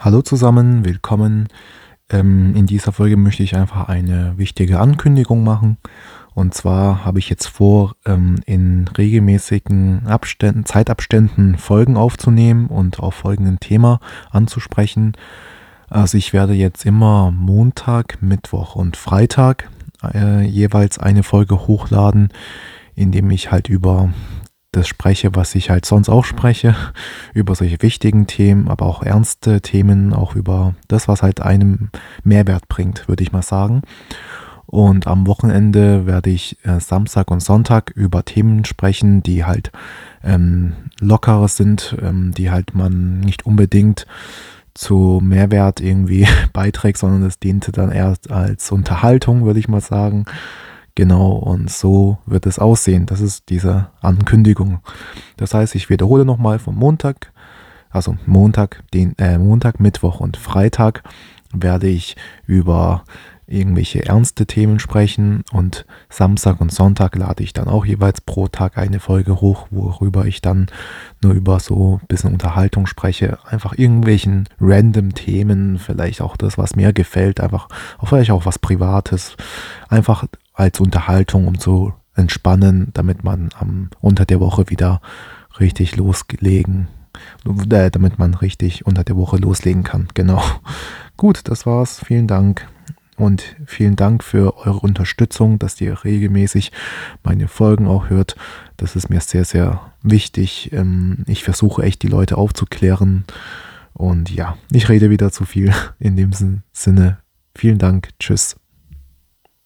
Hallo zusammen, willkommen. Ähm, in dieser Folge möchte ich einfach eine wichtige Ankündigung machen. Und zwar habe ich jetzt vor, ähm, in regelmäßigen Abständen, Zeitabständen Folgen aufzunehmen und auf folgenden Thema anzusprechen. Also ich werde jetzt immer Montag, Mittwoch und Freitag äh, jeweils eine Folge hochladen, indem ich halt über das spreche, was ich halt sonst auch spreche, über solche wichtigen Themen, aber auch ernste Themen, auch über das, was halt einem Mehrwert bringt, würde ich mal sagen. Und am Wochenende werde ich äh, Samstag und Sonntag über Themen sprechen, die halt ähm, lockerer sind, ähm, die halt man nicht unbedingt zu Mehrwert irgendwie beiträgt, sondern es diente dann eher als Unterhaltung, würde ich mal sagen. Genau, und so wird es aussehen. Das ist diese Ankündigung. Das heißt, ich wiederhole nochmal vom Montag, also Montag, den, äh, Montag, Mittwoch und Freitag werde ich über irgendwelche ernste Themen sprechen und Samstag und Sonntag lade ich dann auch jeweils pro Tag eine Folge hoch, worüber ich dann nur über so ein bisschen Unterhaltung spreche, einfach irgendwelchen random Themen, vielleicht auch das, was mir gefällt, einfach auch vielleicht auch was Privates, einfach als Unterhaltung, um zu entspannen, damit man am, unter der Woche wieder richtig loslegen, äh, damit man richtig unter der Woche loslegen kann. Genau. Gut, das war's. Vielen Dank. Und vielen Dank für eure Unterstützung, dass ihr regelmäßig meine Folgen auch hört. Das ist mir sehr, sehr wichtig. Ähm, ich versuche echt die Leute aufzuklären. Und ja, ich rede wieder zu viel. In dem Sinne, vielen Dank. Tschüss.